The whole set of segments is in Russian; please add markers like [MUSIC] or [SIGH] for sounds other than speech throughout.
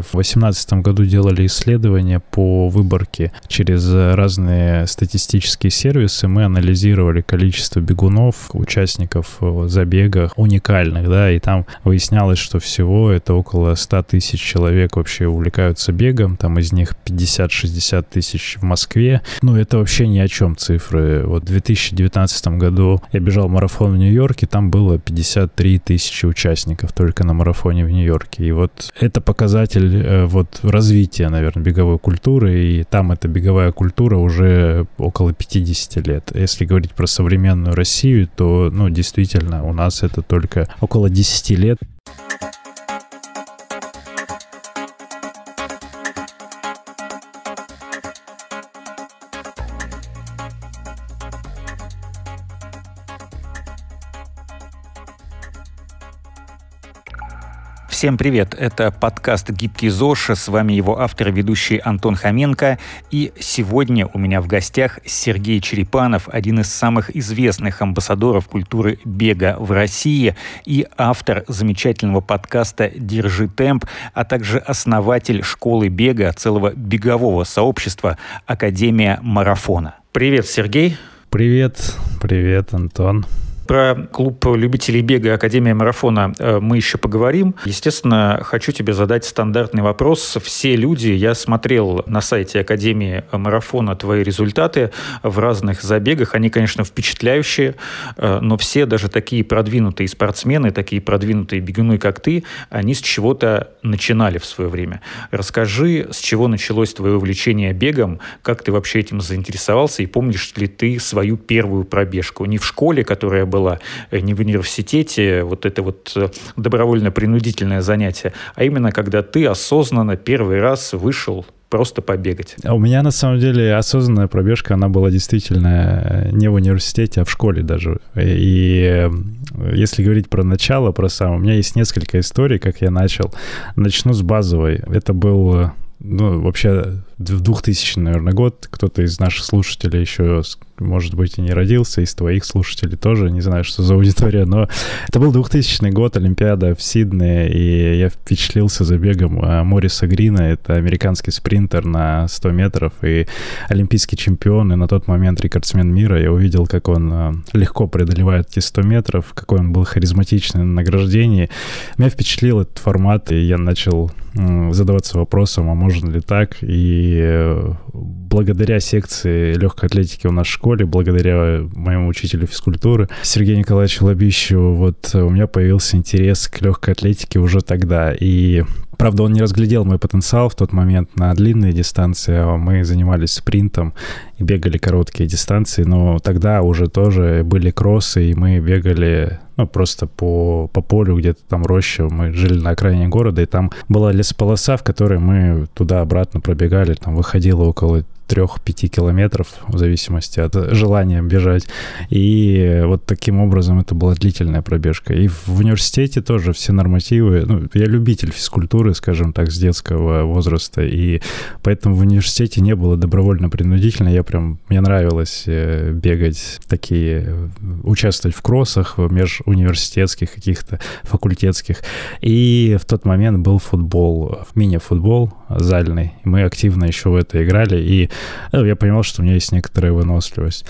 в 2018 году делали исследование по выборке через разные статистические сервисы. Мы анализировали количество бегунов, участников забега уникальных, да, и там выяснялось, что всего это около 100 тысяч человек вообще увлекаются бегом, там из них 50-60 тысяч в Москве. Ну, это вообще ни о чем цифры. Вот в 2019 году я бежал марафон в Нью-Йорке, там было 53 тысячи участников только на марафоне в Нью-Йорке. И вот это показатель э, вот развития, наверное, беговой культуры, и там эта беговая культура уже около 50 лет. Если говорить про современную Россию, то, ну, действительно, у нас это только около 10 лет. Всем привет! Это подкаст «Гибкий ЗОЖ». С вами его автор и ведущий Антон Хоменко. И сегодня у меня в гостях Сергей Черепанов, один из самых известных амбассадоров культуры бега в России и автор замечательного подкаста «Держи темп», а также основатель школы бега, целого бегового сообщества «Академия марафона». Привет, Сергей! Привет, привет, Антон. Про клуб любителей бега Академия марафона э, мы еще поговорим. Естественно, хочу тебе задать стандартный вопрос. Все люди, я смотрел на сайте Академии марафона твои результаты в разных забегах. Они, конечно, впечатляющие, э, но все, даже такие продвинутые спортсмены, такие продвинутые бегуны, как ты, они с чего-то начинали в свое время. Расскажи, с чего началось твое увлечение бегом, как ты вообще этим заинтересовался и помнишь ли ты свою первую пробежку? Не в школе, которая была было э, не в университете, вот это вот э, добровольно-принудительное занятие, а именно когда ты осознанно первый раз вышел просто побегать. А у меня на самом деле осознанная пробежка, она была действительно э, не в университете, а в школе даже. И если говорить про начало, про сам, у меня есть несколько историй, как я начал. Начну с базовой. Это был ну, вообще в 2000, наверное, год. Кто-то из наших слушателей еще, может быть, и не родился, из твоих слушателей тоже, не знаю, что за аудитория, но это был 2000 год, Олимпиада в Сиднее, и я впечатлился забегом а, Мориса Грина, это американский спринтер на 100 метров и олимпийский чемпион, и на тот момент рекордсмен мира. Я увидел, как он а, легко преодолевает эти 100 метров, какой он был харизматичный на награждении. Меня впечатлил этот формат, и я начал задаваться вопросом, а можно ли так, и Э, благодаря секции легкой атлетики у нас школе, благодаря моему учителю физкультуры Сергею Николаевичу Лобищеву, вот у меня появился интерес к легкой атлетике уже тогда. И Правда, он не разглядел мой потенциал в тот момент на длинные дистанции. А мы занимались спринтом и бегали короткие дистанции, но тогда уже тоже были кроссы, и мы бегали ну, просто по, по полю, где-то там роща. Мы жили на окраине города, и там была лесополоса, в которой мы туда-обратно пробегали. Там выходило около 3-5 километров, в зависимости от желания бежать. И вот таким образом это была длительная пробежка. И в университете тоже все нормативы, ну, я любитель физкультуры, скажем так, с детского возраста, и поэтому в университете не было добровольно-принудительно, я прям, мне нравилось э, бегать такие, участвовать в кроссах межуниверситетских каких-то, факультетских. И в тот момент был футбол, мини-футбол зальный. Мы активно еще в это играли, и ну, я понимал, что у меня есть некоторая выносливость.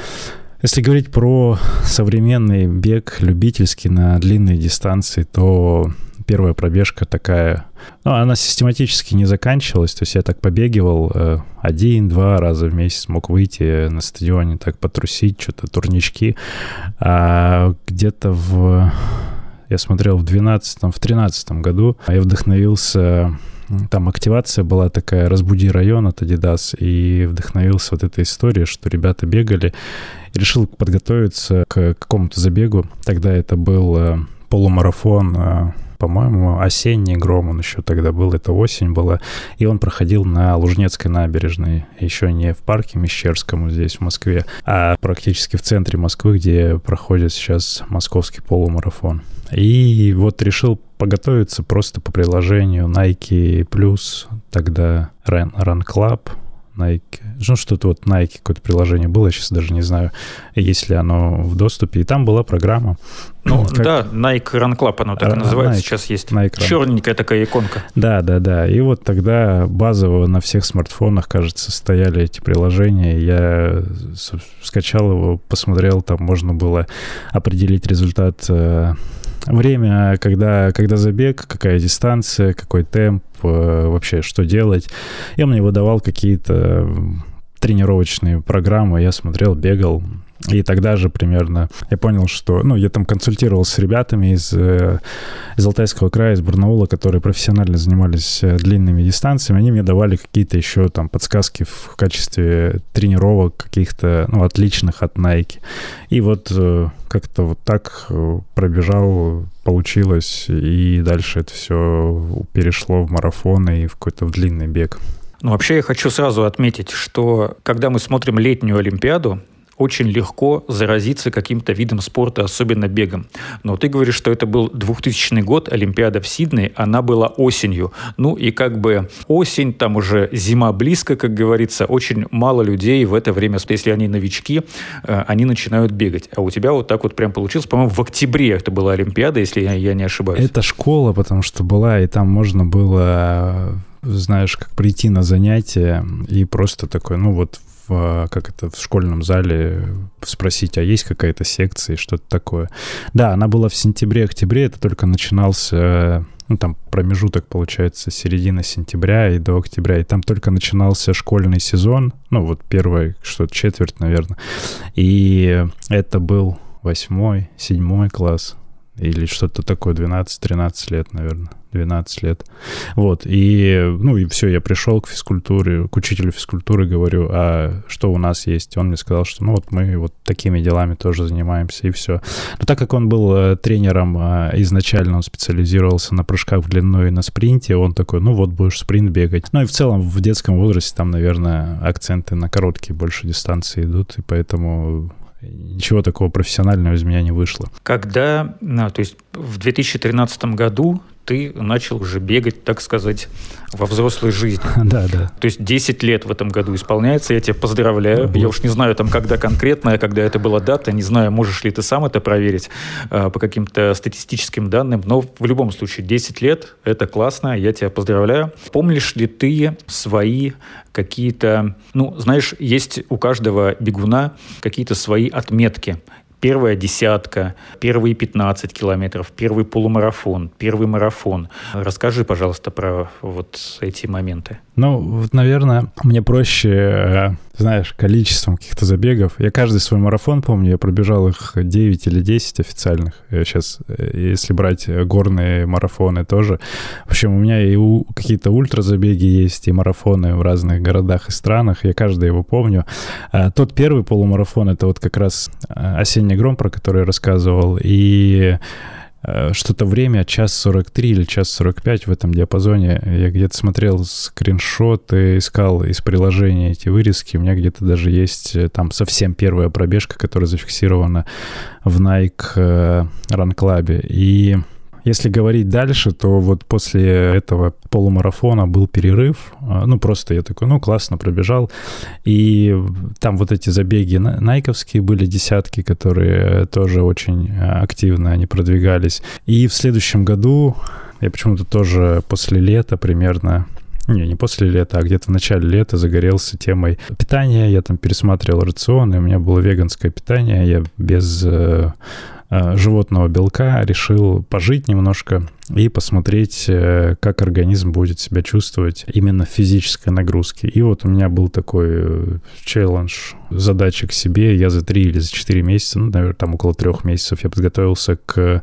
Если говорить про современный бег любительский на длинные дистанции, то первая пробежка такая, ну, она систематически не заканчивалась, то есть я так побегивал э, один-два раза в месяц, мог выйти на стадионе, так потрусить, что-то турнички, а где-то в, я смотрел в 12 в 13 году, я вдохновился там активация была такая «Разбуди район» от Adidas, и вдохновился вот этой историей, что ребята бегали, и решил подготовиться к какому-то забегу. Тогда это был э, полумарафон э, по-моему, осенний гром он еще тогда был, это осень была, и он проходил на Лужнецкой набережной, еще не в парке Мещерском здесь, в Москве, а практически в центре Москвы, где проходит сейчас московский полумарафон. И вот решил поготовиться просто по приложению Nike Plus, тогда Run, Run Club, Nike. Ну, что-то вот Nike, какое-то приложение было, я сейчас даже не знаю, есть ли оно в доступе. И там была программа. Ну, как... да, Nike Run Club, оно так и называется, Nike, сейчас есть Nike черненькая такая иконка. Да, да, да. И вот тогда базово на всех смартфонах, кажется, стояли эти приложения. Я скачал его, посмотрел, там можно было определить результат э, время, когда, когда забег, какая дистанция, какой темп, э, вообще что делать. И он мне выдавал какие-то тренировочные программы, я смотрел, бегал, и тогда же примерно я понял, что... Ну, я там консультировался с ребятами из, э, из Алтайского края, из Барнаула, которые профессионально занимались э, длинными дистанциями. Они мне давали какие-то еще там подсказки в качестве тренировок каких-то, ну, отличных от Nike. И вот э, как-то вот так пробежал, получилось, и дальше это все перешло в марафон и в какой-то в длинный бег. Ну, вообще я хочу сразу отметить, что когда мы смотрим летнюю Олимпиаду, очень легко заразиться каким-то видом спорта, особенно бегом. Но ты говоришь, что это был 2000 год, Олимпиада в Сиднее, она была осенью. Ну и как бы осень, там уже зима близко, как говорится, очень мало людей в это время, если они новички, э, они начинают бегать. А у тебя вот так вот прям получилось, по-моему, в октябре это была Олимпиада, если я, я не ошибаюсь. Это школа, потому что была, и там можно было знаешь, как прийти на занятие и просто такой, ну вот в, как это, в школьном зале спросить, а есть какая-то секция и что-то такое. Да, она была в сентябре-октябре, это только начинался ну, там промежуток, получается, середина сентября и до октября, и там только начинался школьный сезон, ну, вот первый, что четверть, наверное, и это был восьмой, седьмой класс, или что-то такое, 12-13 лет, наверное. 12 лет. Вот, и, ну, и все, я пришел к физкультуре, к учителю физкультуры, говорю, а что у нас есть? Он мне сказал, что, ну, вот мы вот такими делами тоже занимаемся, и все. Но так как он был э, тренером э, изначально, он специализировался на прыжках в длину и на спринте, он такой, ну, вот будешь спринт бегать. Ну, и в целом в детском возрасте там, наверное, акценты на короткие больше дистанции идут, и поэтому ничего такого профессионального из меня не вышло. Когда, ну, то есть в 2013 году ты начал уже бегать, так сказать, во взрослой жизни. [LAUGHS] Да, да. То есть 10 лет в этом году исполняется, я тебя поздравляю. Я уж не знаю там, когда конкретно, когда это была дата, не знаю, можешь ли ты сам это проверить э, по каким-то статистическим данным, но в любом случае 10 лет, это классно, я тебя поздравляю. Помнишь ли ты свои какие-то, ну, знаешь, есть у каждого бегуна какие-то свои отметки первая десятка, первые 15 километров, первый полумарафон, первый марафон. Расскажи, пожалуйста, про вот эти моменты. Ну, вот, наверное, мне проще, э, знаешь, количеством каких-то забегов. Я каждый свой марафон помню, я пробежал их 9 или 10 официальных. Я сейчас, э, если брать горные марафоны тоже. В общем, у меня и какие-то ультразабеги есть, и марафоны в разных городах и странах. Я каждый его помню. А тот первый полумарафон, это вот как раз э, осенний гром, про который я рассказывал. И Э, что-то время, час 43 или час 45 в этом диапазоне. Я где-то смотрел скриншоты, искал из приложения эти вырезки. У меня где-то даже есть э, там совсем первая пробежка, которая зафиксирована в Nike э, Run Club. И если говорить дальше, то вот после этого полумарафона был перерыв. А, ну, просто я такой, ну, классно пробежал. И там вот эти забеги найковские были десятки, которые тоже очень активно они продвигались. И в следующем году я почему-то тоже после лета примерно не, не после лета, а где-то в начале лета загорелся темой питания. Я там пересматривал рацион, и у меня было веганское питание. Я без Э, животного белка, решил пожить немножко и посмотреть, э, как организм будет себя чувствовать именно в физической нагрузке. И вот у меня был такой э, челлендж, задача к себе. Я за три или за четыре месяца, ну, наверное, там около трех месяцев я подготовился к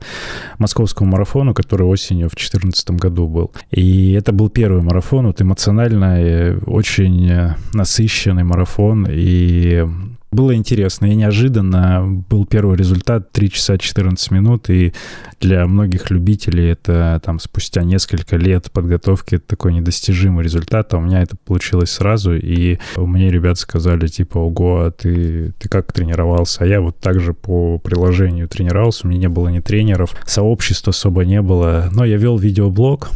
московскому марафону, который осенью в 2014 году был. И это был первый марафон, вот эмоционально очень насыщенный марафон. И Было интересно и неожиданно. Был первый результат 3 часа 14 минут, и для многих любителей это там спустя несколько лет подготовки такой недостижимый результат, а у меня это получилось сразу, и мне ребята сказали, типа, ого, а ты, ты как тренировался? А я вот также по приложению тренировался, у меня не было ни тренеров, сообщества особо не было, но я вел видеоблог,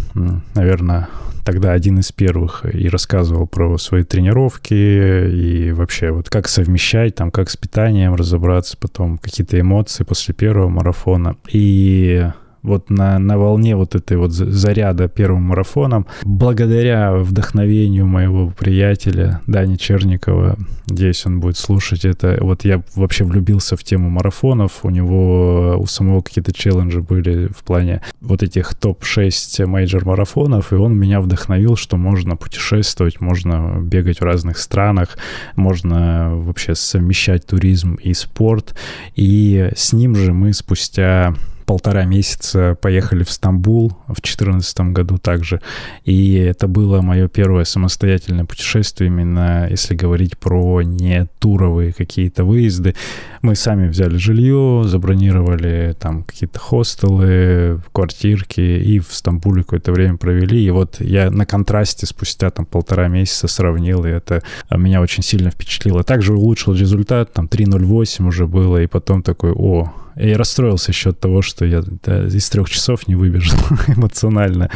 наверное, тогда один из первых и рассказывал про свои тренировки и вообще вот как совмещать, там, как с питанием разобраться, потом какие-то эмоции после первого марафона. И вот на, на волне вот этой вот заряда первым марафоном, благодаря вдохновению моего приятеля Дани Черникова, надеюсь, он будет слушать это, вот я вообще влюбился в тему марафонов, у него у самого какие-то челленджи были в плане вот этих топ-6 major марафонов, и он меня вдохновил, что можно путешествовать, можно бегать в разных странах, можно вообще совмещать туризм и спорт, и с ним же мы спустя полтора месяца поехали в Стамбул в 2014 году также. И это было мое первое самостоятельное путешествие, именно если говорить про не туровые какие-то выезды. Мы сами взяли жилье, забронировали там какие-то хостелы, квартирки и в Стамбуле какое-то время провели. И вот я на контрасте спустя там полтора месяца сравнил, и это меня очень сильно впечатлило. Также улучшил результат, там 3.08 уже было, и потом такой, о, и расстроился еще от того, что я да, из трех часов не выбежал [LAUGHS] эмоционально.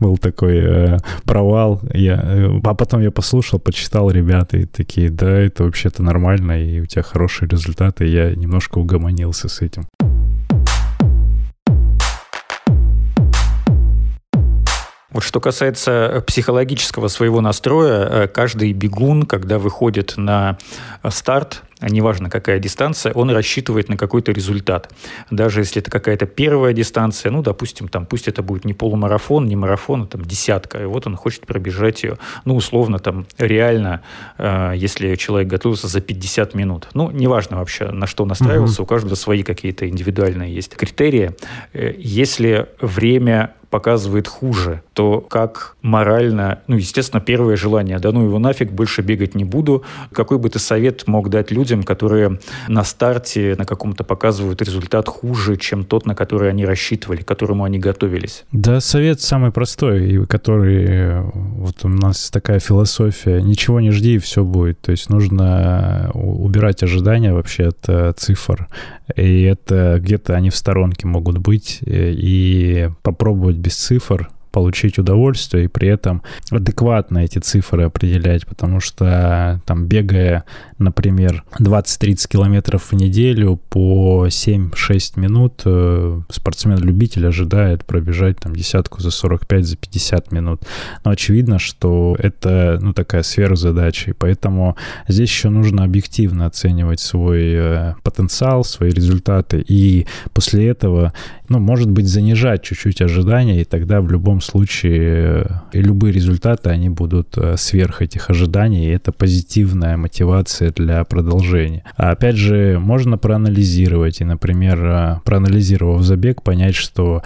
Был такой э, провал. Я, э, а потом я послушал, почитал ребята и такие, да, это вообще-то нормально, и у тебя хорошие результаты. И я немножко угомонился с этим. Вот что касается э, психологического своего настроя, э, каждый бегун, когда выходит на старт, неважно какая дистанция, он рассчитывает на какой-то результат. Даже если это какая-то первая дистанция, ну, допустим, там, пусть это будет не полумарафон, не марафон, а там десятка, и вот он хочет пробежать ее, ну, условно, там, реально, э, если человек готовится за 50 минут. Ну, неважно вообще, на что настраиваться, угу. у каждого свои какие-то индивидуальные есть критерии. Э, если время показывает хуже, то как морально, ну, естественно, первое желание, да ну его нафиг, больше бегать не буду. Какой бы ты совет мог дать людям, которые на старте на каком-то показывают результат хуже, чем тот, на который они рассчитывали, к которому они готовились? Да, совет самый простой, и который вот у нас такая философия, ничего не жди, и все будет. То есть нужно убирать ожидания вообще от э, цифр, и это где-то они в сторонке могут быть, э, и попробовать без цифр получить удовольствие и при этом адекватно эти цифры определять, потому что там бегая, например, 20-30 километров в неделю по 7-6 минут, э, спортсмен-любитель ожидает пробежать там десятку за 45, за 50 минут. Но очевидно, что это ну, такая сверхзадача, и поэтому здесь еще нужно объективно оценивать свой э, потенциал, свои результаты, и после этого, ну, может быть, занижать чуть-чуть ожидания, и тогда в любом случае и любые результаты, они будут э, сверх этих ожиданий, и это позитивная мотивация для продолжения. А опять же, можно проанализировать, и, например, э, проанализировав забег, понять, что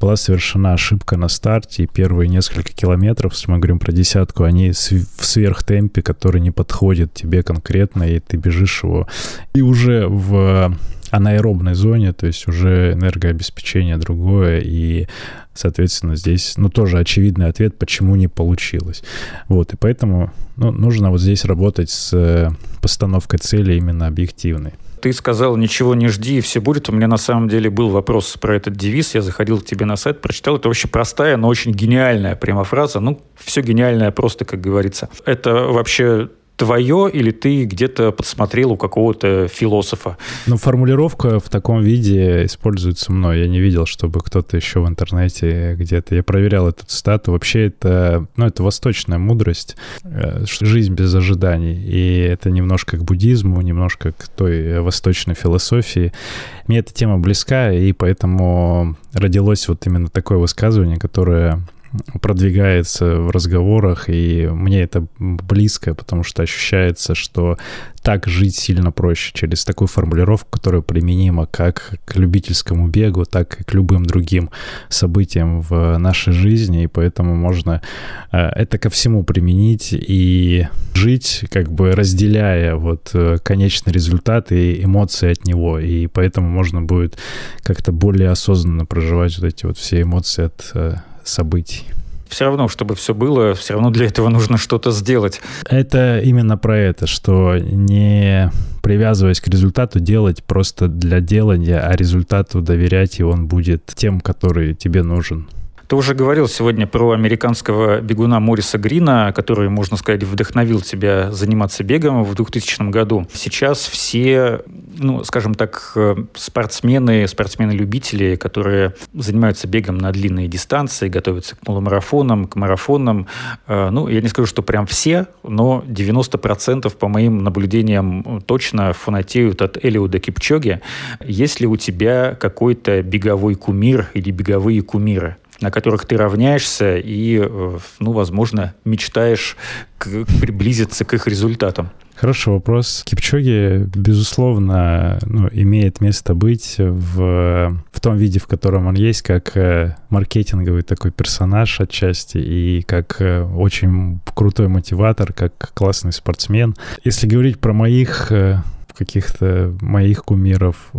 была совершена ошибка на старте, и первые несколько километров, если мы говорим про десятку, они в сверхтемпе, который не подходит тебе конкретно, и ты бежишь его, и уже в анаэробной зоне, то есть уже энергообеспечение другое, и, соответственно, здесь, ну, тоже очевидный ответ, почему не получилось. Вот, и поэтому, ну, нужно вот здесь работать с э, постановкой цели именно объективной. Ты сказал, ничего не жди, и все будет. У меня на самом деле был вопрос про этот девиз. Я заходил к тебе на сайт, прочитал. Это вообще простая, но очень гениальная прямо фраза. Ну, все гениальное просто, как говорится. Это вообще твое или ты где-то подсмотрел у какого-то философа? Ну, формулировка в таком виде используется мной. Я не видел, чтобы кто-то еще в интернете где-то... Я проверял эту цитату. Вообще это, ну, это восточная мудрость, э, жизнь без ожиданий. И это немножко к буддизму, немножко к той восточной философии. Мне эта тема близка, и поэтому родилось вот именно такое высказывание, которое продвигается в разговорах, и мне это близко, потому что ощущается, что так жить сильно проще через такую формулировку, которая применима как к любительскому бегу, так и к любым другим событиям в нашей жизни, и поэтому можно э, это ко всему применить и жить, как бы разделяя вот э, конечный результат и эмоции от него, и поэтому можно будет как-то более осознанно проживать вот эти вот все эмоции от э, событий все равно, чтобы все было, все равно для этого нужно что-то сделать. Это именно про это, что не привязываясь к результату, делать просто для делания, а результату доверять, и он будет тем, который тебе нужен. Ты уже говорил сегодня про американского бегуна Мориса Грина, который, можно сказать, вдохновил тебя заниматься бегом в 2000 году. Сейчас все, ну, скажем так, э, спортсмены, спортсмены-любители, которые занимаются бегом на длинные дистанции, готовятся к полумарафонам, к марафонам, э, ну, я не скажу, что прям все, но 90% по моим наблюдениям точно фанатеют от Элиуда Кипчоги. Есть ли у тебя какой-то беговой кумир или беговые кумиры? На которых ты равняешься и, э, ну, возможно, мечтаешь к, приблизиться к их результатам? Хороший вопрос. Кипчоги, безусловно, ну, имеет место быть в, в том виде, в котором он есть, как э, маркетинговый такой персонаж отчасти и как э, очень крутой мотиватор, как классный спортсмен. Если говорить про моих каких-то моих кумиров.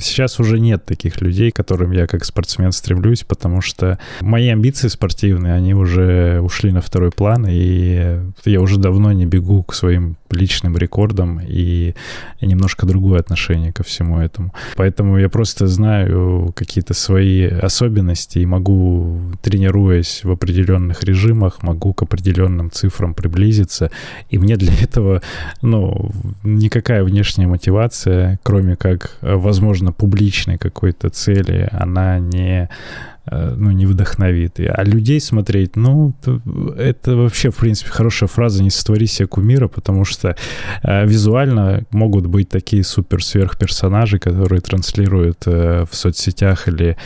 Сейчас уже нет таких людей, к которым я как спортсмен стремлюсь, потому что мои амбиции спортивные, они уже ушли на второй план, и я уже давно не бегу к своим личным рекордам и немножко другое отношение ко всему этому. Поэтому я просто знаю какие-то свои особенности и могу, тренируясь в определенных режимах, могу к определенным цифрам приблизиться. И мне для этого, ну, никакая внешняя мотивация, кроме как, возможно, публичной какой-то цели, она не Э, ну, не вдохновит. А людей смотреть, ну, это вообще, в принципе, хорошая фраза «не сотвори себе кумира», потому что э, визуально могут быть такие супер-сверхперсонажи, которые транслируют э, в соцсетях или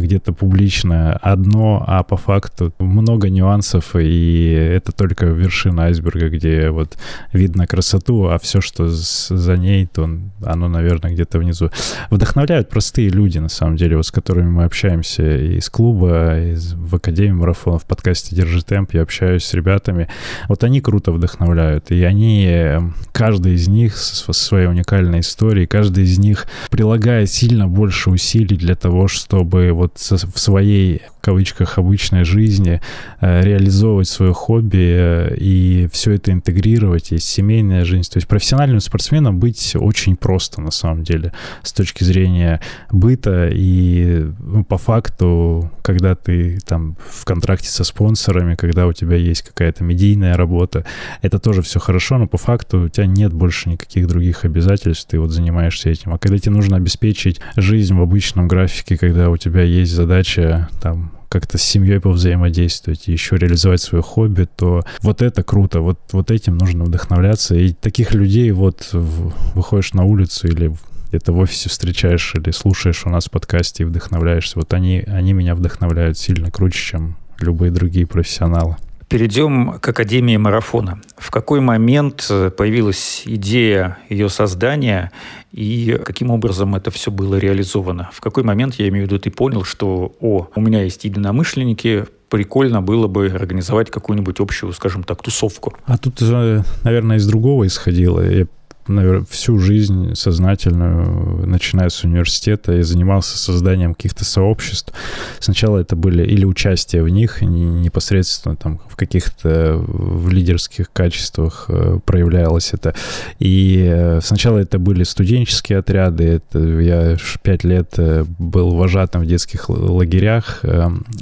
где-то публично одно, а по факту много нюансов, и это только вершина айсберга, где вот видно красоту, а все, что за ней, то оно, наверное, где-то внизу. Вдохновляют простые люди, на самом деле, вот с которыми мы общаемся из клуба, из, в Академии марафона, в подкасте «Держи темп», я общаюсь с ребятами. Вот они круто вдохновляют, и они, каждый из них со своей уникальной историей, каждый из них прилагает сильно больше усилий для того, чтобы вот в своей кавычках обычной жизни, э, реализовывать свое хобби э, и все это интегрировать, есть семейная жизнь. То есть профессиональным спортсменом быть очень просто на самом деле с точки зрения быта и ну, по факту, когда ты там в контракте со спонсорами, когда у тебя есть какая-то медийная работа, это тоже все хорошо, но по факту у тебя нет больше никаких других обязательств, ты вот занимаешься этим. А когда тебе нужно обеспечить жизнь в обычном графике, когда у тебя есть задача там как-то с семьей повзаимодействовать, еще реализовать свое хобби, то вот это круто, вот, вот этим нужно вдохновляться. И таких людей вот выходишь на улицу или где-то в офисе встречаешь или слушаешь у нас в подкасте и вдохновляешься. Вот они, они меня вдохновляют сильно круче, чем любые другие профессионалы. Перейдем к Академии марафона. В какой момент э, появилась идея ее создания и каким образом это все было реализовано? В какой момент, я имею в виду, ты понял, что, о, у меня есть единомышленники, прикольно было бы организовать какую-нибудь общую, скажем так, тусовку. А тут, наверное, из другого исходило. Я наверное, всю жизнь сознательную, начиная с университета, я занимался созданием каких-то сообществ. Сначала это были или участие в них, непосредственно там в каких-то в лидерских качествах э, проявлялось это. И э, сначала это были студенческие отряды. Это я пять лет э, был вожатым в детских лагерях.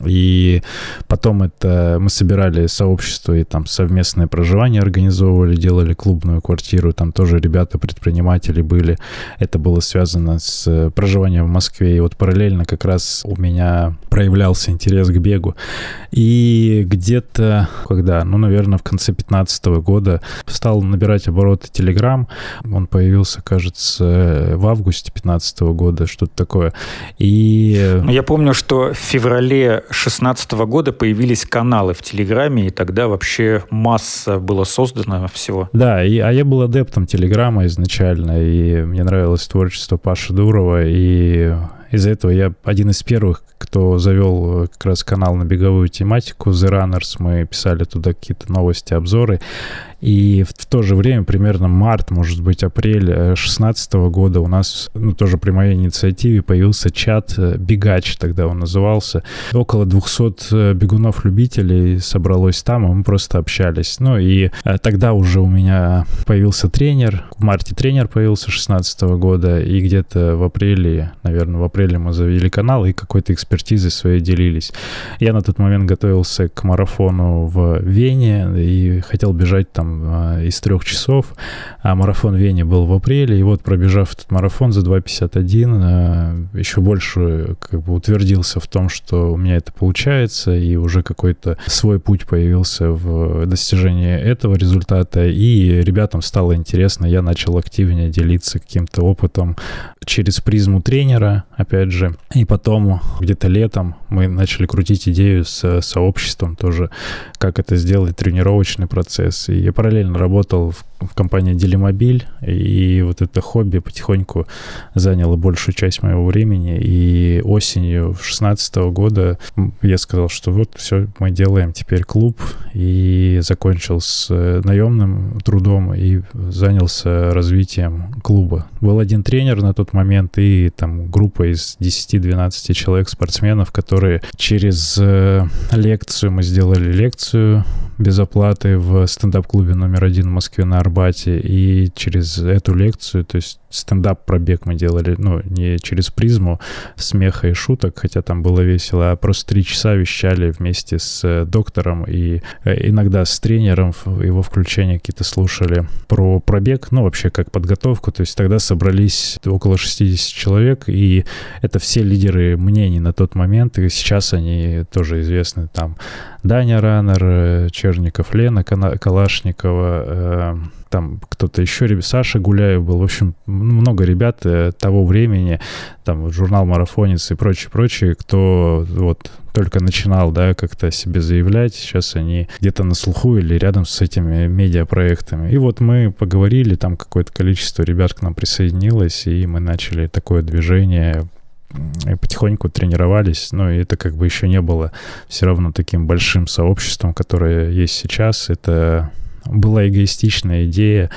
И потом это мы собирали сообщество и там совместное проживание организовывали, делали клубную квартиру. Там тоже ребята ребята предприниматели были. Это было связано с проживанием в Москве. И вот параллельно как раз у меня проявлялся интерес к бегу. И где-то, когда, ну, наверное, в конце 2015 года стал набирать обороты Telegram. Он появился, кажется, в августе 2015 года, что-то такое. И... Ну, я помню, что в феврале 2016 года появились каналы в Телеграме, и тогда вообще масса было создано всего. Да, и, а я был адептом Телеграма изначально, и мне нравилось творчество Паши Дурова, и из-за этого я один из первых, кто завел э, как раз канал на беговую тематику The Runners. Мы писали туда какие-то новости, обзоры. И в, в то же время, примерно март, может быть, апрель 2016 э, года у нас, ну, тоже при моей инициативе появился чат э, «Бегач», тогда он назывался. Около 200 бегунов-любителей собралось там, и мы просто общались. Ну, и тогда уже у меня появился тренер. В марте тренер появился 2016 года, и где-то в апреле, наверное, в апреле мы завели канал и какой-то экспертизой своей делились. Я на тот момент готовился к марафону в Вене и хотел бежать там а, из трех часов, а марафон в Вене был в апреле, и вот пробежав этот марафон за 2.51, а, еще больше как бы утвердился в том, что у меня это получается, и уже какой-то свой путь появился в достижении этого результата, и ребятам стало интересно, я начал активнее делиться каким-то опытом через призму тренера, опять же. И потом, где-то летом, мы начали крутить идею с сообществом тоже, как это сделать, тренировочный процесс. И я параллельно работал в в компании Делимобиль, и вот это хобби потихоньку заняло большую часть моего времени, и осенью 2016 года я сказал, что вот все, мы делаем теперь клуб, и закончил с э, наемным трудом и занялся развитием клуба. Был один тренер на тот момент и там группа из 10-12 человек спортсменов, которые через э, лекцию, мы сделали лекцию без оплаты в стендап-клубе номер один в Москве на Арбате. И через эту лекцию, то есть стендап-пробег мы делали, ну, не через призму смеха и шуток, хотя там было весело, а просто три часа вещали вместе с э, доктором и э, иногда с тренером, его включения какие-то слушали про пробег, ну, вообще как подготовку. То есть тогда собрались около 60 человек, и это все лидеры мнений на тот момент, и сейчас они тоже известны там Даня Раннер, э, Черников, Лена Калашникова, там кто-то еще, Саша Гуляев был, в общем, много ребят э, того времени, там журнал «Марафонец» и прочие, прочие, кто вот только начинал, да, как-то себе заявлять, сейчас они где-то на слуху или рядом с этими медиапроектами. И вот мы поговорили, там какое-то количество ребят к нам присоединилось, и мы начали такое движение и потихоньку тренировались, но это как бы еще не было все равно таким большим сообществом, которое есть сейчас. Это была эгоистичная идея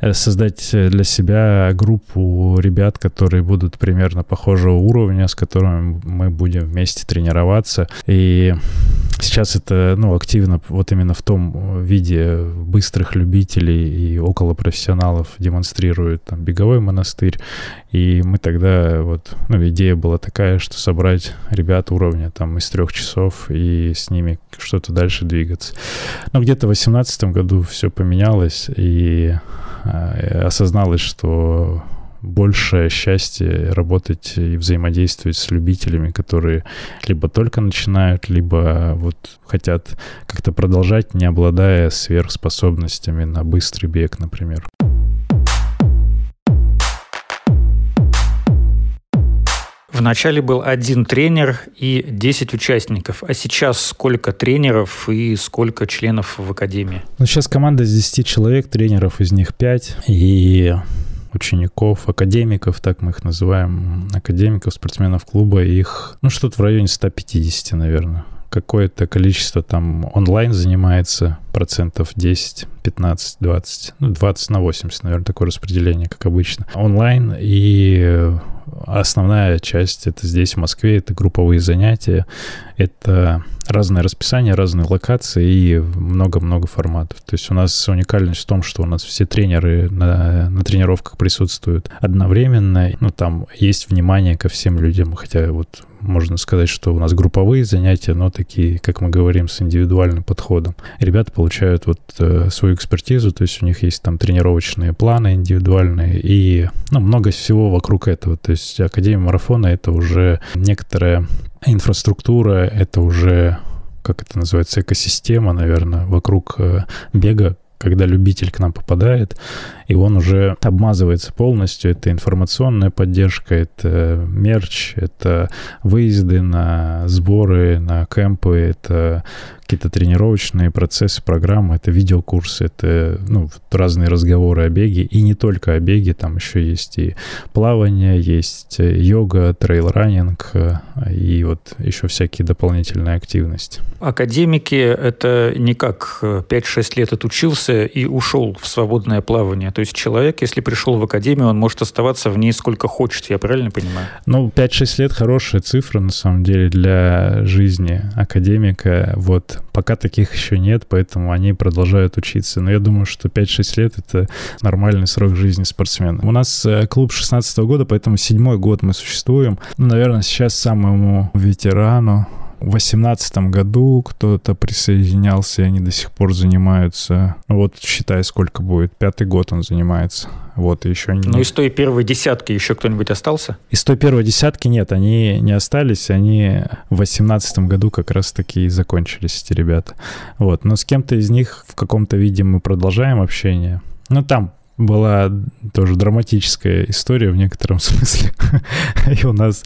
э, создать для себя группу ребят, которые будут примерно похожего уровня, с которыми мы будем вместе тренироваться. И сейчас это ну, активно вот именно в том виде быстрых любителей и около профессионалов демонстрирует там беговой монастырь. И мы тогда вот, ну, идея была такая, что собрать ребят уровня там из трех часов и с ними что-то дальше двигаться. Но где-то в 2018 году все поменялось, и э, осозналось, что большее счастье работать и взаимодействовать с любителями, которые либо только начинают, либо вот хотят как-то продолжать, не обладая сверхспособностями на быстрый бег, например. Вначале был один тренер и 10 участников, а сейчас сколько тренеров и сколько членов в Академии? Ну, сейчас команда из 10 человек, тренеров из них 5, и учеников, академиков, так мы их называем, академиков, спортсменов клуба, их, ну, что-то в районе 150, наверное какое-то количество там онлайн занимается, процентов 10, 15, 20, ну 20 на 80, наверное, такое распределение, как обычно. Онлайн и основная часть это здесь, в Москве, это групповые занятия, это разное расписание, разные локации и много-много форматов. То есть у нас уникальность в том, что у нас все тренеры на, на тренировках присутствуют одновременно. Ну, там есть внимание ко всем людям, хотя вот можно сказать, что у нас групповые занятия, но такие, как мы говорим, с индивидуальным подходом. Ребята получают вот э, свою экспертизу, то есть у них есть там тренировочные планы индивидуальные и ну, много всего вокруг этого. То есть Академия марафона — это уже некоторая инфраструктура, это уже как это называется, экосистема, наверное, вокруг э, бега, когда любитель к нам попадает, и он уже обмазывается полностью. Это информационная поддержка, это мерч, это выезды на сборы, на кемпы, это какие-то тренировочные процессы, программы, это видеокурсы, это ну, разные разговоры о беге, и не только о беге, там еще есть и плавание, есть йога, трейл-раннинг, и вот еще всякие дополнительные активности. Академики — это не как 5-6 лет отучился и ушел в свободное плавание. То есть человек, если пришел в академию, он может оставаться в ней сколько хочет, я правильно понимаю? Ну, 5-6 лет хорошая цифра, на самом деле, для жизни академика. Вот пока таких еще нет, поэтому они продолжают учиться. Но я думаю, что 5-6 лет — это нормальный срок жизни спортсмена. У нас э, клуб 16 -го года, поэтому седьмой год мы существуем. Ну, наверное, сейчас самому ветерану в 2018 году кто-то присоединялся, и они до сих пор занимаются. Вот считай, сколько будет. Пятый год он занимается. Вот, еще не... Ну, из той первой десятки еще кто-нибудь остался? Из той первой десятки нет, они не остались, они в 2018 году как раз-таки и закончились, эти ребята. Вот, но с кем-то из них в каком-то виде мы продолжаем общение. Ну, там была тоже драматическая история в некотором [LAUGHS] смысле. и у нас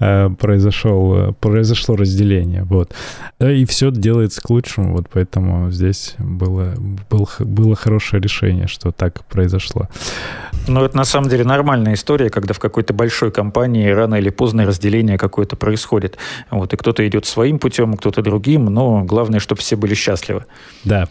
э, произошел, произошло разделение. Вот. И все делается к лучшему. Вот поэтому здесь было, было, было хорошее решение, что так произошло. Ну, это на самом деле нормальная история, когда в какой-то большой компании рано или поздно разделение какое-то происходит. Вот, и кто-то идет своим путем, кто-то другим, но главное, чтобы все были счастливы. Да.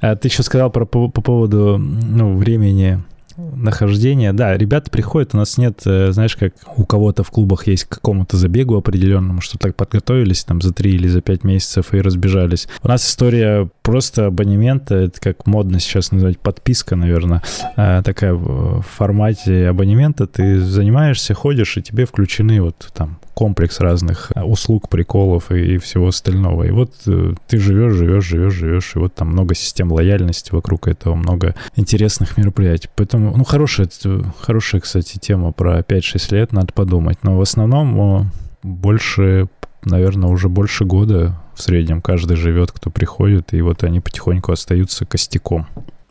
А ты еще сказал про, по, по поводу ну, времени нахождения. Да, ребята приходят, у нас нет, э, знаешь, как у кого-то в клубах есть к какому-то забегу определенному, что так подготовились там за три или за пять месяцев и разбежались. У нас история просто абонемента, это как модно сейчас называть подписка, наверное, э, такая в формате абонемента. Ты занимаешься, ходишь, и тебе включены вот там комплекс разных э, услуг, приколов и, и всего остального. И вот э, ты живешь, живешь, живешь, живешь, и вот там много систем лояльности вокруг этого, много интересных мероприятий. Поэтому, ну, хорошая, хорошая, кстати, тема про 5-6 лет, надо подумать. Но в основном больше, наверное, уже больше года в среднем каждый живет, кто приходит, и вот они потихоньку остаются костяком.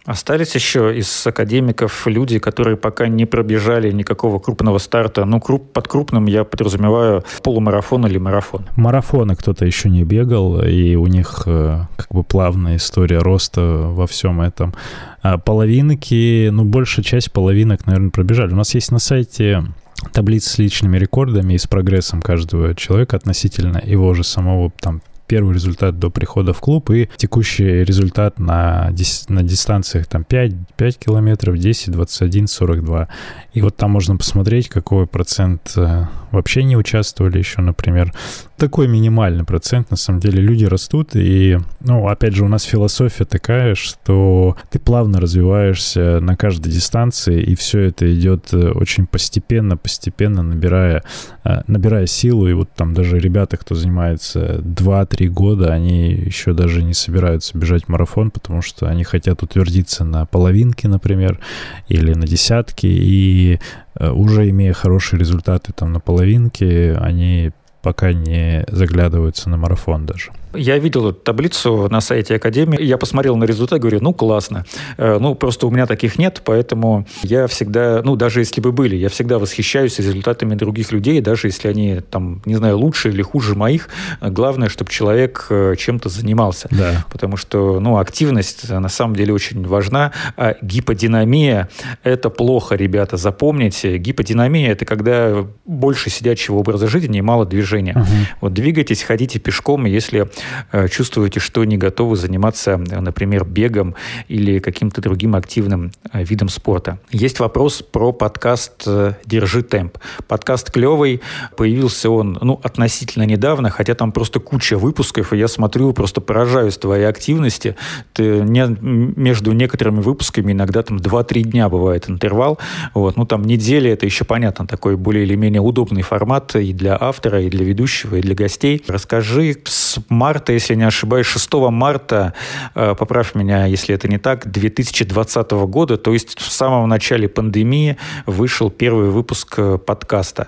Остались еще из академиков люди, которые пока не пробежали никакого крупного старта. Ну, круп, под крупным я подразумеваю полумарафон или марафон. Марафоны кто-то еще не бегал, и у них э, как бы плавная история роста во всем этом. А половинки, ну, большая часть половинок, наверное, пробежали. У нас есть на сайте таблица с личными рекордами и с прогрессом каждого человека относительно его же самого там первый результат до прихода в клуб и текущий результат на, на дистанциях там 5, 5 километров, 10, 21, 42. И вот там можно посмотреть, какой процент э, вообще не участвовали еще, например. Такой минимальный процент, на самом деле, люди растут, и, ну, опять же, у нас философия такая, что ты плавно развиваешься на каждой дистанции, и все это идет э, очень постепенно, постепенно набирая, э, набирая силу, и вот там даже ребята, кто занимается 2-3 года, они еще даже не собираются бежать марафон, потому что они хотят утвердиться на половинке, например, или на десятке, и Э, уже имея хорошие результаты там на половинке, они пока не заглядываются на марафон даже. Я видел эту таблицу на сайте Академии. Я посмотрел на результат, говорю, ну, классно. Э, ну, просто у меня таких нет, поэтому я всегда, ну, даже если бы были, я всегда восхищаюсь результатами других людей, даже если они, там, не знаю, лучше или хуже моих. Главное, чтобы человек э, чем-то занимался. Да. Потому что, ну, активность на самом деле очень важна. А гиподинамия – это плохо, ребята, запомните. Гиподинамия – это когда больше сидячего образа жизни и мало движения. Угу. Вот двигайтесь, ходите пешком, если Э, чувствуете, что не готовы заниматься, например, бегом или каким-то другим активным э, видом спорта. Есть вопрос про подкаст э, «Держи темп». Подкаст клевый, появился он ну, относительно недавно, хотя там просто куча выпусков, и я смотрю, просто поражаюсь твоей активности. Ты не, между некоторыми выпусками иногда там 2-3 дня бывает интервал. Вот. Ну, там неделя, это еще понятно, такой более или менее удобный формат и для автора, и для для ведущего и для гостей. Расскажи, с марта, если не ошибаюсь, 6 марта, э, поправь меня, если это не так, 2020 года, то есть в самом начале пандемии вышел первый выпуск э, подкаста.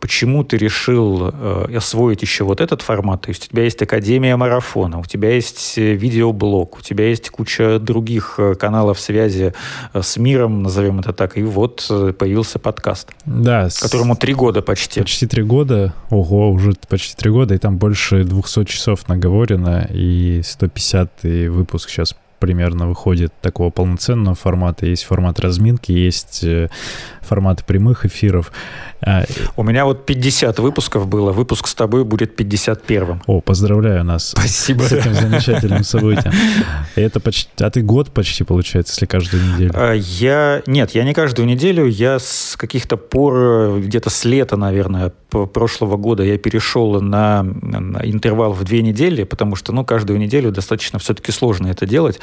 Почему ты решил э, освоить еще вот этот формат? То есть у тебя есть Академия марафона, у тебя есть видеоблог, у тебя есть куча других каналов связи с миром, назовем это так, и вот появился подкаст. Да. Которому три года почти. Почти три года. Ого, уже почти три года, и там больше 200 часов наговорено, и 150 выпуск сейчас примерно выходит такого полноценного формата. Есть формат разминки, есть э, формат прямых эфиров. А, У меня вот 50 выпусков было. Выпуск с тобой будет 51-м. О, поздравляю нас Спасибо. с этим замечательным событием. [LAUGHS] Это почти... А ты год почти, получается, если каждую неделю? А, я... Нет, я не каждую неделю. Я с каких-то пор, где-то с лета, наверное, прошлого года я перешел на, на интервал в две недели, потому что, ну, каждую неделю достаточно все-таки сложно это делать.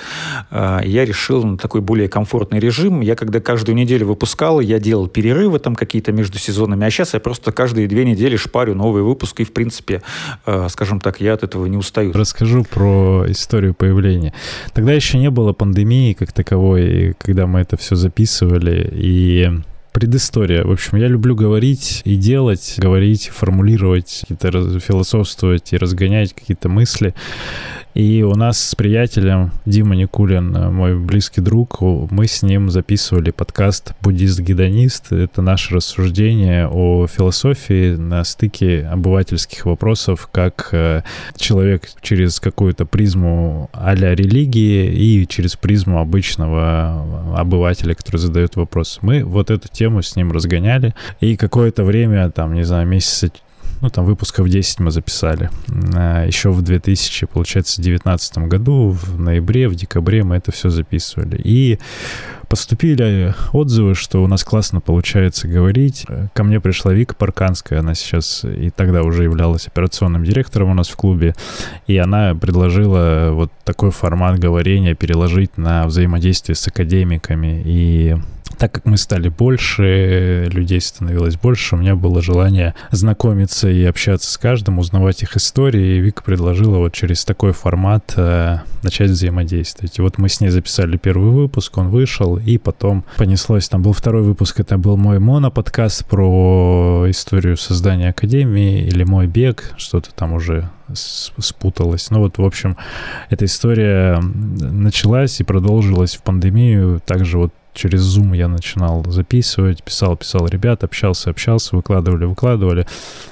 А, я решил на такой более комфортный режим. Я когда каждую неделю выпускал, я делал перерывы там какие-то между сезонами, а сейчас я просто каждые две недели шпарю новый выпуск, и, в принципе, а, скажем так, я от этого не устаю. Расскажу про историю появления. Тогда еще не было пандемии как таковой, когда мы это все записывали, и Предыстория. В общем, я люблю говорить и делать, говорить, формулировать, какие-то философствовать и разгонять какие-то мысли. И у нас с приятелем Дима Никулин, э, мой близкий друг, мы с ним записывали подкаст «Буддист-гедонист». Это наше рассуждение о философии на стыке обывательских вопросов, как э, человек через какую-то призму а религии и через призму обычного обывателя, который задает вопрос. Мы вот эту тему с ним разгоняли, и какое-то время, там, не знаю, месяца ну, там выпусков 10 мы записали. А, Еще в 2000, получается, 2019 году, в ноябре, в декабре мы это все записывали. И поступили отзывы, что у нас классно получается говорить. Ко мне пришла Вика Парканская, она сейчас и тогда уже являлась операционным директором у нас в клубе, и она предложила вот такой формат говорения переложить на взаимодействие с академиками. И так как мы стали больше, людей становилось больше, у меня было желание знакомиться и общаться с каждым, узнавать их истории, и Вика предложила вот через такой формат э, начать взаимодействовать. И вот мы с ней записали первый выпуск, он вышел, и потом понеслось, там был второй выпуск, это был мой моноподкаст про историю создания Академии, или мой бег, что-то там уже спуталось. Ну вот, в общем, эта история началась и продолжилась в пандемию. Также вот через Zoom я начинал записывать, писал, писал ребят, общался, общался, выкладывали, выкладывали.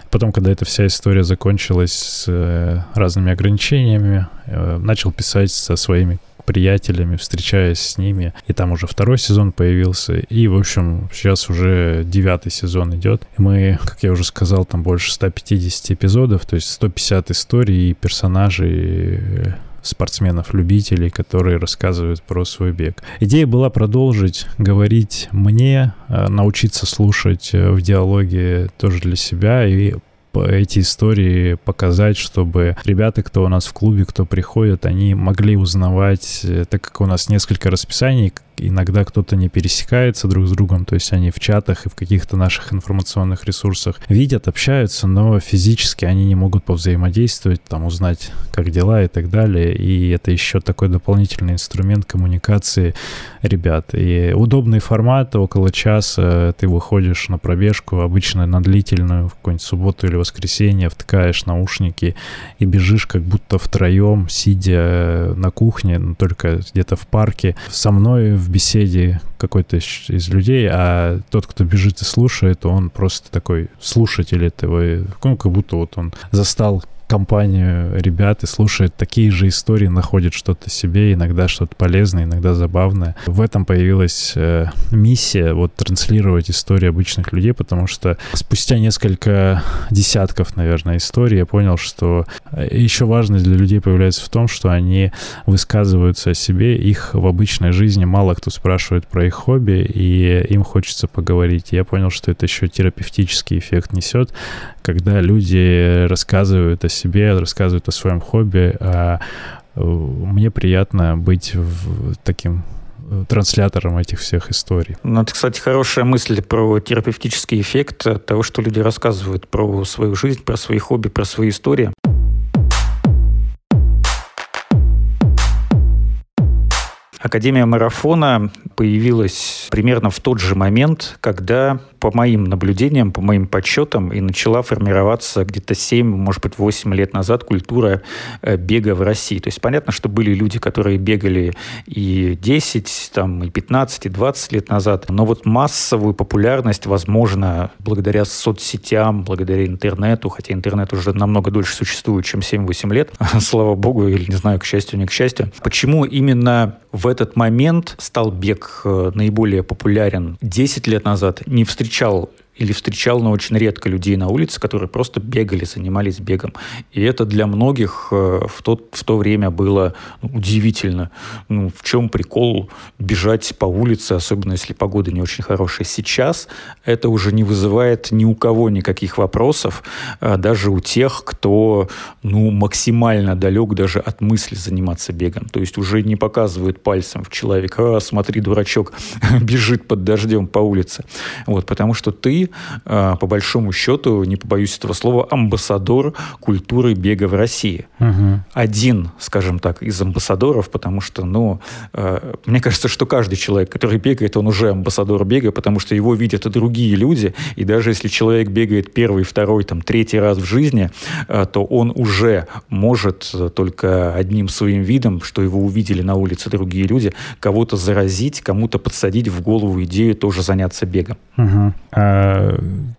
Потом, когда эта вся история закончилась с э, разными ограничениями, э, начал писать со своими приятелями, встречаясь с ними. И там уже второй сезон появился. И, в общем, сейчас уже девятый сезон идет. Мы, как я уже сказал, там больше 150 эпизодов, то есть 150 историй и персонажей спортсменов-любителей, которые рассказывают про свой бег. Идея была продолжить говорить мне, э, научиться слушать э, в диалоге тоже для себя и эти истории показать, чтобы ребята, кто у нас в клубе, кто приходит, они могли узнавать, э, так как у нас несколько расписаний, иногда кто-то не пересекается друг с другом, то есть они в чатах и в каких-то наших информационных ресурсах видят, общаются, но физически они не могут повзаимодействовать, там узнать, как дела и так далее. И это еще такой дополнительный инструмент коммуникации ребят. И удобный формат, около часа ты выходишь на пробежку, обычно на длительную, в какую-нибудь субботу или воскресенье, втыкаешь наушники и бежишь как будто втроем, сидя на кухне, но только где-то в парке. Со мной в беседе какой-то из людей, а тот, кто бежит и слушает, он просто такой слушатель этого, ну, как будто вот он застал компанию ребят и слушает такие же истории, находит что-то себе, иногда что-то полезное, иногда забавное. В этом появилась э, миссия вот транслировать истории обычных людей, потому что спустя несколько десятков, наверное, историй я понял, что э, еще важность для людей появляется в том, что они высказываются о себе, их в обычной жизни мало кто спрашивает про их хобби, и им хочется поговорить. Я понял, что это еще терапевтический эффект несет, когда люди рассказывают о себе, рассказывают о своем хобби. А э, мне приятно быть в таким транслятором этих всех историй. Ну, это, кстати, хорошая мысль про терапевтический эффект того, что люди рассказывают про свою жизнь, про свои хобби, про свои истории. Академия марафона появилась примерно в тот же момент, когда, по моим наблюдениям, по моим подсчетам, и начала формироваться где-то 7, может быть, 8 лет назад культура э, бега в России. То есть понятно, что были люди, которые бегали и 10, там, и 15, и 20 лет назад, но вот массовую популярность, возможно, благодаря соцсетям, благодаря интернету, хотя интернет уже намного дольше существует, чем 7-8 лет, [LAUGHS] слава богу, или не знаю, к счастью, не к счастью. Почему именно в этот момент стал бег э, наиболее популярен. 10 лет назад не встречал или встречал, но очень редко людей на улице, которые просто бегали, занимались бегом. И это для многих э, в, тот, в то время было ну, удивительно. Ну, в чем прикол бежать по улице, особенно если погода не очень хорошая. Сейчас это уже не вызывает ни у кого никаких вопросов, э, даже у тех, кто ну, максимально далек даже от мысли заниматься бегом. То есть уже не показывают пальцем в человека, а, смотри, дурачок, [LAUGHS] бежит под дождем по улице. Вот, потому что ты Э, по большому счету, не побоюсь этого слова, амбассадор культуры бега в России. Угу. Один, скажем так, из амбассадоров, потому что, ну, э, мне кажется, что каждый человек, который бегает, он уже амбассадор бега, потому что его видят и другие люди, и даже если человек бегает первый, второй, там, третий раз в жизни, э, то он уже может только одним своим видом, что его увидели на улице другие люди, кого-то заразить, кому-то подсадить в голову идею тоже заняться бегом. Угу. А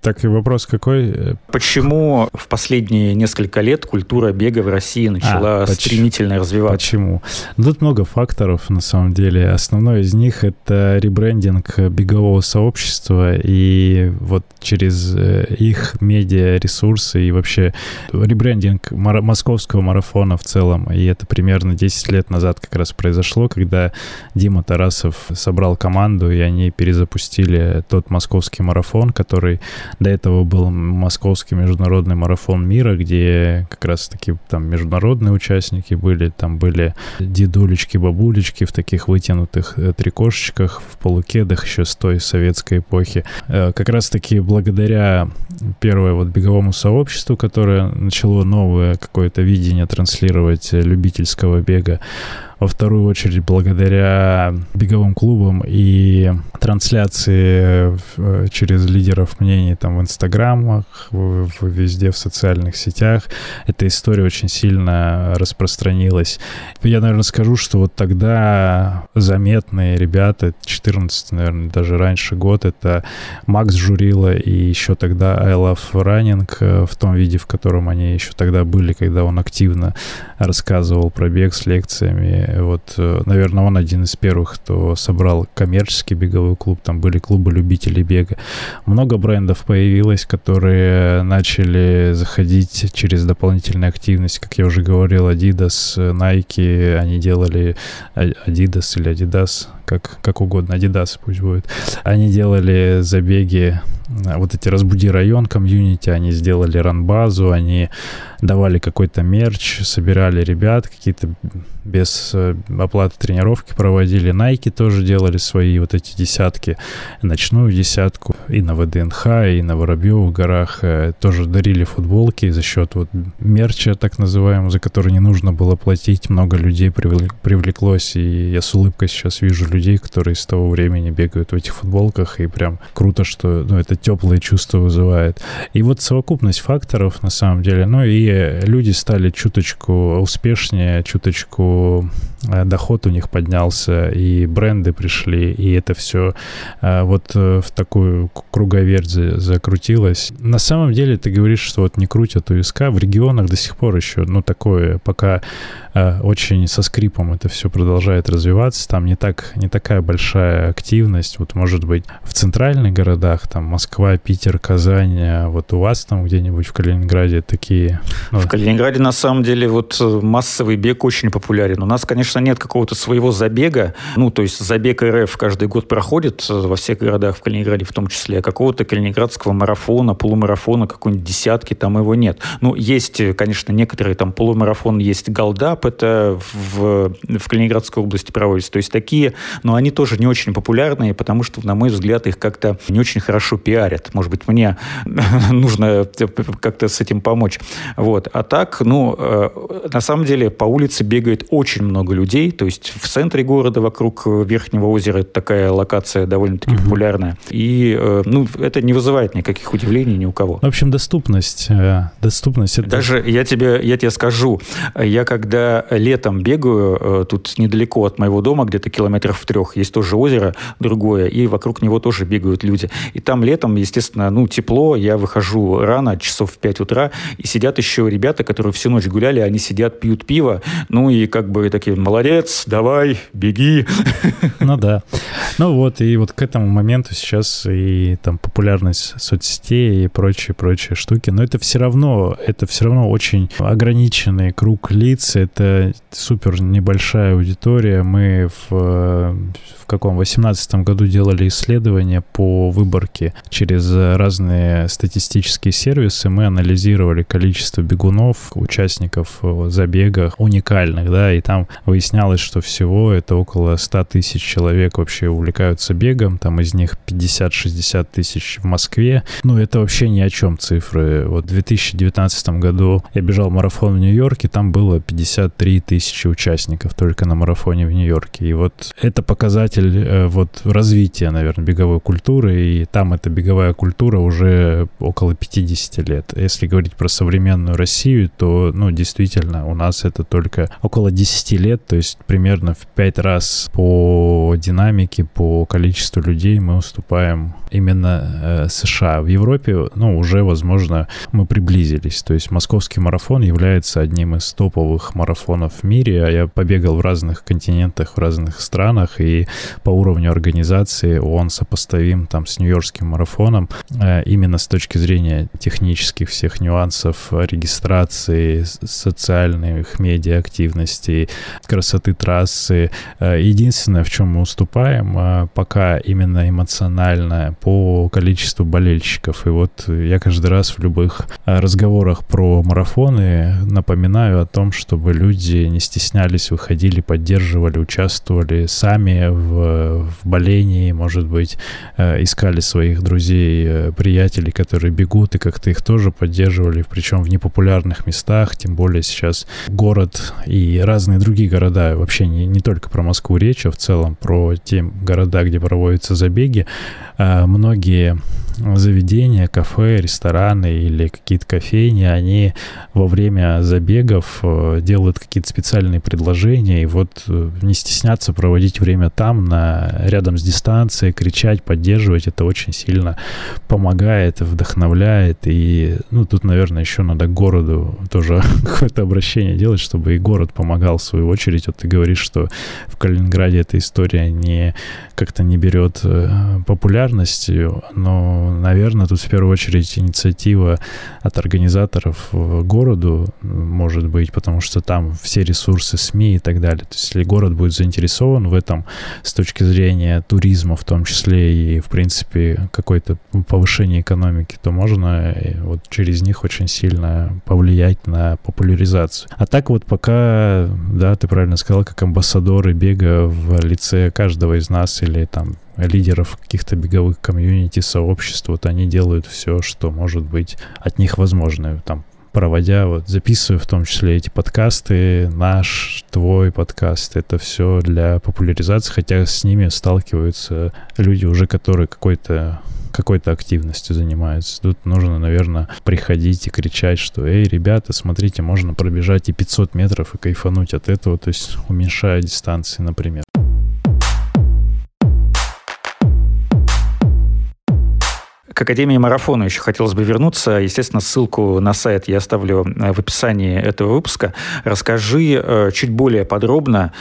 так и вопрос какой? Почему в последние несколько лет культура бега в России начала а, стремительно поч- развиваться? Почему? Ну, тут много факторов, на самом деле. Основной из них — это ребрендинг бегового сообщества, и вот через э, их медиа-ресурсы и вообще ребрендинг мар- московского марафона в целом. И это примерно 10 лет назад как раз произошло, когда Дима Тарасов собрал команду, и они перезапустили тот московский марафон, который до этого был московский международный марафон мира, где как раз-таки там международные участники были, там были дедулечки, бабулечки в таких вытянутых э, трикошечках, в полукедах еще с той советской эпохи. Э, как раз-таки благодаря первое вот беговому сообществу, которое начало новое какое-то видение транслировать любительского бега, во вторую очередь благодаря беговым клубам и трансляции э, через лидеров мнений там в инстаграмах, везде в социальных сетях. Эта история очень сильно распространилась. Я, наверное, скажу, что вот тогда заметные ребята, 14, наверное, даже раньше год, это Макс Журила и еще тогда I Love Running э, в том виде, в котором они еще тогда были, когда он активно рассказывал про бег с лекциями вот, э, наверное, он один из первых, кто собрал коммерческий беговой клуб. Там были клубы любителей бега. Много брендов появилось, которые начали заходить через дополнительную активность. Как я уже говорил, Adidas, Nike, они делали Adidas или Adidas, как, как угодно, Adidas пусть будет. Они делали забеги, вот эти «Разбуди район» комьюнити, они сделали ранбазу, они давали какой-то мерч, собирали ребят, какие-то без э, оплаты тренировки проводили. Nike тоже делали свои вот эти десятки, ночную десятку. И на ВДНХ, и на Воробьевых горах э, тоже дарили футболки за счет вот мерча, так называемого, за который не нужно было платить. Много людей привлеклось, и я с улыбкой сейчас вижу людей, которые с того времени бегают в этих футболках, и прям круто, что ну, это теплые чувства вызывает. И вот совокупность факторов, на самом деле, ну и люди стали чуточку успешнее, чуточку доход у них поднялся, и бренды пришли, и это все э, вот э, в такую круговерть закрутилось. На самом деле ты говоришь, что вот не крутят УСК, в регионах до сих пор еще, ну, такое, пока очень со скрипом это все продолжает развиваться, там не так, не такая большая активность, вот может быть в центральных городах, там Москва, Питер, Казань, а вот у вас там где-нибудь в Калининграде такие... Ну... В Калининграде на самом деле вот массовый бег очень популярен. У нас, конечно, конечно, нет какого-то своего забега, ну, то есть забег РФ каждый год проходит во всех городах, в Калининграде в том числе, а какого-то калининградского марафона, полумарафона, какой-нибудь десятки, там его нет. Ну, есть, конечно, некоторые там полумарафон, есть Галдап, это в, в Калининградской области проводится. То есть такие, но они тоже не очень популярные, потому что, на мой взгляд, их как-то не очень хорошо пиарят. Может быть, мне [LAUGHS] нужно как-то с этим помочь. Вот. А так, ну, э, на самом деле по улице бегает очень много людей, то есть в центре города вокруг Верхнего озера такая локация довольно-таки угу. популярная. И, э, ну, это не вызывает никаких удивлений ни у кого. В общем, доступность. Э, доступность это... Даже я тебе, я тебе скажу, я когда летом бегаю, тут недалеко от моего дома, где-то километров в трех, есть тоже озеро другое, и вокруг него тоже бегают люди. И там летом, естественно, ну, тепло, я выхожу рано, часов в 5 утра, и сидят еще ребята, которые всю ночь гуляли, они сидят, пьют пиво, ну и как бы такие, молодец, давай, беги. Ну да. Ну вот, и вот к этому моменту сейчас и там популярность соцсетей и прочие-прочие штуки, но это все равно, это все равно очень ограниченный круг лиц, это супер небольшая аудитория. Мы в, каком, 18 году делали исследование по выборке через разные статистические сервисы. Мы анализировали количество бегунов, участников забега уникальных, да, и там выяснялось, что всего это около 100 тысяч человек вообще увлекаются бегом, там из них 50-60 тысяч в Москве. Ну, это вообще ни о чем цифры. Вот в 2019 году я бежал марафон в Нью-Йорке, там было 53 тысячи участников только на марафоне в Нью-Йорке. И вот это показатель показатель э, вот развития, наверное, беговой культуры, и там эта беговая культура уже около 50 лет. Если говорить про современную Россию, то, ну, действительно, у нас это только около 10 лет, то есть примерно в 5 раз по динамике, по количеству людей мы уступаем именно э, США. В Европе, ну, уже, возможно, мы приблизились. То есть московский марафон является одним из топовых марафонов в мире, а я побегал в разных континентах, в разных странах, и по уровню организации он сопоставим там с Нью-Йоркским марафоном э, именно с точки зрения технических всех нюансов регистрации, социальных медиа активностей, красоты трассы. Э, единственное, в чем мы уступаем, э, пока именно эмоционально по количеству болельщиков. И вот я каждый раз в любых разговорах про марафоны напоминаю о том, чтобы люди не стеснялись, выходили, поддерживали, участвовали сами в в, болении, может быть, э, искали своих друзей, э, приятелей, которые бегут, и как-то их тоже поддерживали, причем в непопулярных местах, тем более сейчас город и разные другие города, вообще не, не только про Москву речь, а в целом про те города, где проводятся забеги, э, многие заведения, кафе, рестораны или какие-то кофейни, они во время забегов делают какие-то специальные предложения, и вот не стесняться проводить время там, на, рядом с дистанцией, кричать, поддерживать, это очень сильно помогает, вдохновляет. И, ну, тут, наверное, еще надо городу тоже [LAUGHS] какое-то обращение делать, чтобы и город помогал в свою очередь. Вот ты говоришь, что в Калининграде эта история не как-то не берет э, популярностью, но, наверное, тут в первую очередь инициатива от организаторов городу может быть, потому что там все ресурсы СМИ и так далее. То есть, если город будет заинтересован в этом с точки зрения туризма, в том числе и, в принципе, какое-то повышение экономики, то можно э, вот через них очень сильно повлиять на популяризацию. А так вот пока, да, ты правильно сказал, как амбассадоры бега в лице каждого из нас или там лидеров каких-то беговых комьюнити, сообществ, вот они делают все, что может быть от них возможно. Там проводя, вот записываю в том числе эти подкасты, наш, твой подкаст, это все для популяризации, хотя с ними сталкиваются люди уже, которые какой-то какой-то активностью занимаются. Тут нужно, наверное, приходить и кричать, что «Эй, ребята, смотрите, можно пробежать и 500 метров и кайфануть от этого», то есть уменьшая дистанции, например. К Академии марафона еще хотелось бы вернуться. Естественно, ссылку на сайт я оставлю в описании этого выпуска. Расскажи чуть более подробно,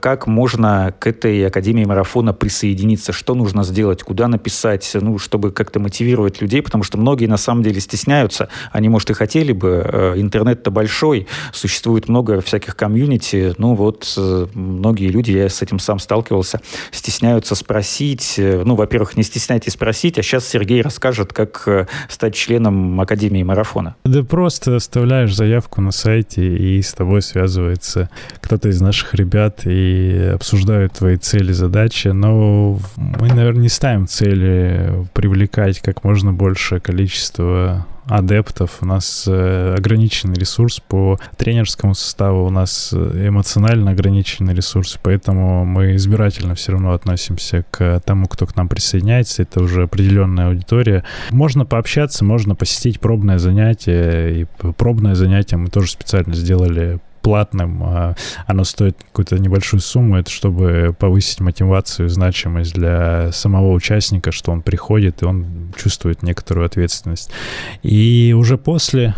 как можно к этой Академии марафона присоединиться, что нужно сделать, куда написать, ну, чтобы как-то мотивировать людей, потому что многие на самом деле стесняются. Они, может, и хотели бы. Интернет-то большой, существует много всяких комьюнити. Ну, вот многие люди, я с этим сам сталкивался, стесняются спросить. Ну, во-первых, не стесняйтесь спросить, а сейчас Сергей расскажет, как э, стать членом Академии марафона. Да просто оставляешь заявку на сайте, и с тобой связывается кто-то из наших ребят и обсуждают твои цели, задачи. Но мы, наверное, не ставим цели привлекать как можно большее количество адептов, у нас э, ограниченный ресурс по тренерскому составу, у нас э, эмоционально ограниченный ресурс, поэтому мы избирательно все равно относимся к тому, кто к нам присоединяется, это уже определенная аудитория. Можно пообщаться, можно посетить пробное занятие, и пробное занятие мы тоже специально сделали платным, а оно стоит какую-то небольшую сумму, это чтобы повысить мотивацию, значимость для самого участника, что он приходит и он чувствует некоторую ответственность. И уже после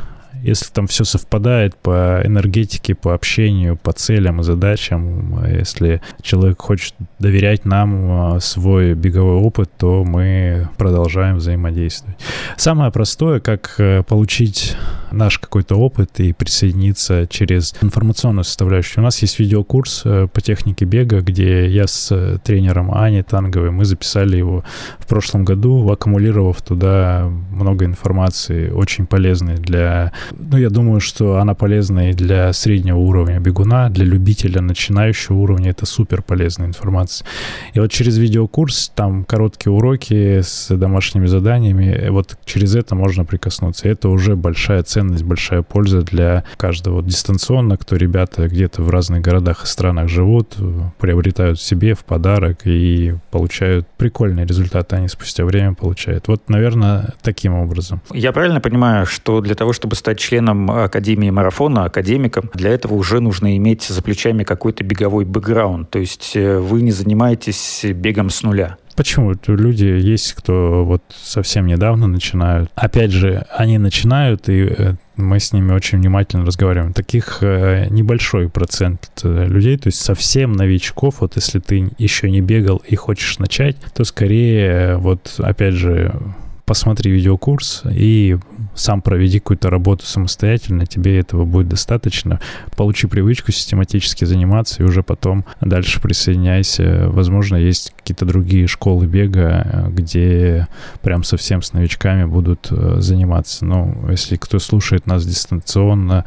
если там все совпадает по энергетике, по общению, по целям и задачам, если человек хочет доверять нам а, свой беговой опыт, то мы продолжаем взаимодействовать. Самое простое, как э, получить наш какой-то опыт и присоединиться через информационную составляющую. У нас есть видеокурс э, по технике бега, где я с э, тренером Аней Танговой, мы записали его в прошлом году, аккумулировав туда много информации, очень полезной для... Ну, я думаю, что она полезна и для среднего уровня бегуна, для любителя начинающего уровня это супер полезная информация. И вот через видеокурс, там короткие уроки с домашними заданиями, вот через это можно прикоснуться. Это уже большая ценность большая польза для каждого. Вот дистанционно, кто ребята где-то в разных городах и странах живут, приобретают себе в подарок и получают прикольные результаты, они спустя время получают. Вот, наверное, таким образом. Я правильно понимаю, что для того, чтобы стать членом Академии марафона, академиком, для этого уже нужно иметь за плечами какой-то беговой бэкграунд, то есть э, вы не занимаетесь бегом с нуля? Почему? Люди есть, кто вот совсем недавно начинают. Опять же, они начинают, и э, мы с ними очень внимательно разговариваем. Таких э, небольшой процент людей, то есть совсем новичков, вот если ты еще не бегал и хочешь начать, то скорее вот опять же посмотри видеокурс и сам проведи какую-то работу самостоятельно, тебе этого будет достаточно. Получи привычку систематически заниматься и уже потом дальше присоединяйся. Возможно, есть какие-то другие школы бега, где прям совсем с новичками будут э, заниматься. Ну, если кто слушает нас дистанционно,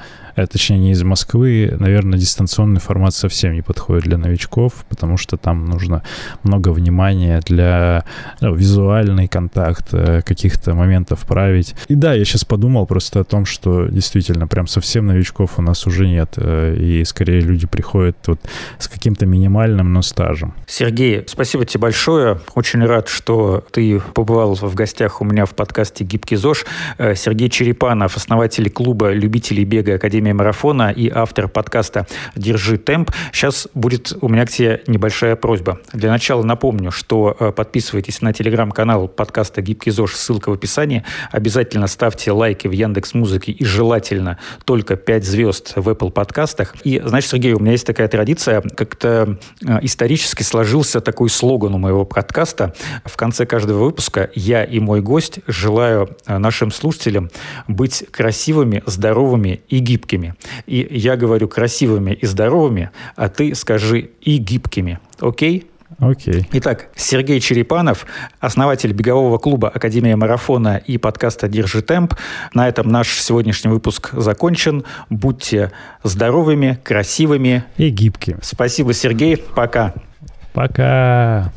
точнее не из Москвы, наверное, дистанционный формат совсем не подходит для новичков, потому что там нужно много внимания для ну, визуальный контакт, э, каких-то моментов править. И да, я сейчас подумал просто о том, что действительно прям совсем новичков у нас уже нет, э, и скорее люди приходят вот с каким-то минимальным, но стажем. Сергей, спасибо тебе большое. Очень рад, что ты побывал в гостях у меня в подкасте «Гибкий ЗОЖ». Э, Сергей Черепанов, основатель клуба любителей бега Академии Академия марафона и автор подкаста «Держи темп». Сейчас будет у меня к тебе небольшая просьба. Для начала напомню, что э, подписывайтесь на телеграм-канал подкаста «Гибкий ЗОЖ», ссылка в описании. Обязательно ставьте лайки в Яндекс Музыке и желательно только 5 звезд в Apple подкастах. И, значит, Сергей, у меня есть такая традиция, как-то э, исторически сложился такой слоган у моего подкаста. В конце каждого выпуска я и мой гость желаю э, нашим слушателям быть красивыми, здоровыми и гибкими гибкими. И я говорю красивыми и здоровыми, а ты скажи и гибкими. Окей? Окей. Итак, Сергей Черепанов, основатель бегового клуба Академия марафона и подкаста «Держи темп». На этом наш сегодняшний выпуск закончен. Будьте здоровыми, красивыми. И гибкими. Спасибо, Сергей. Пока. Пока.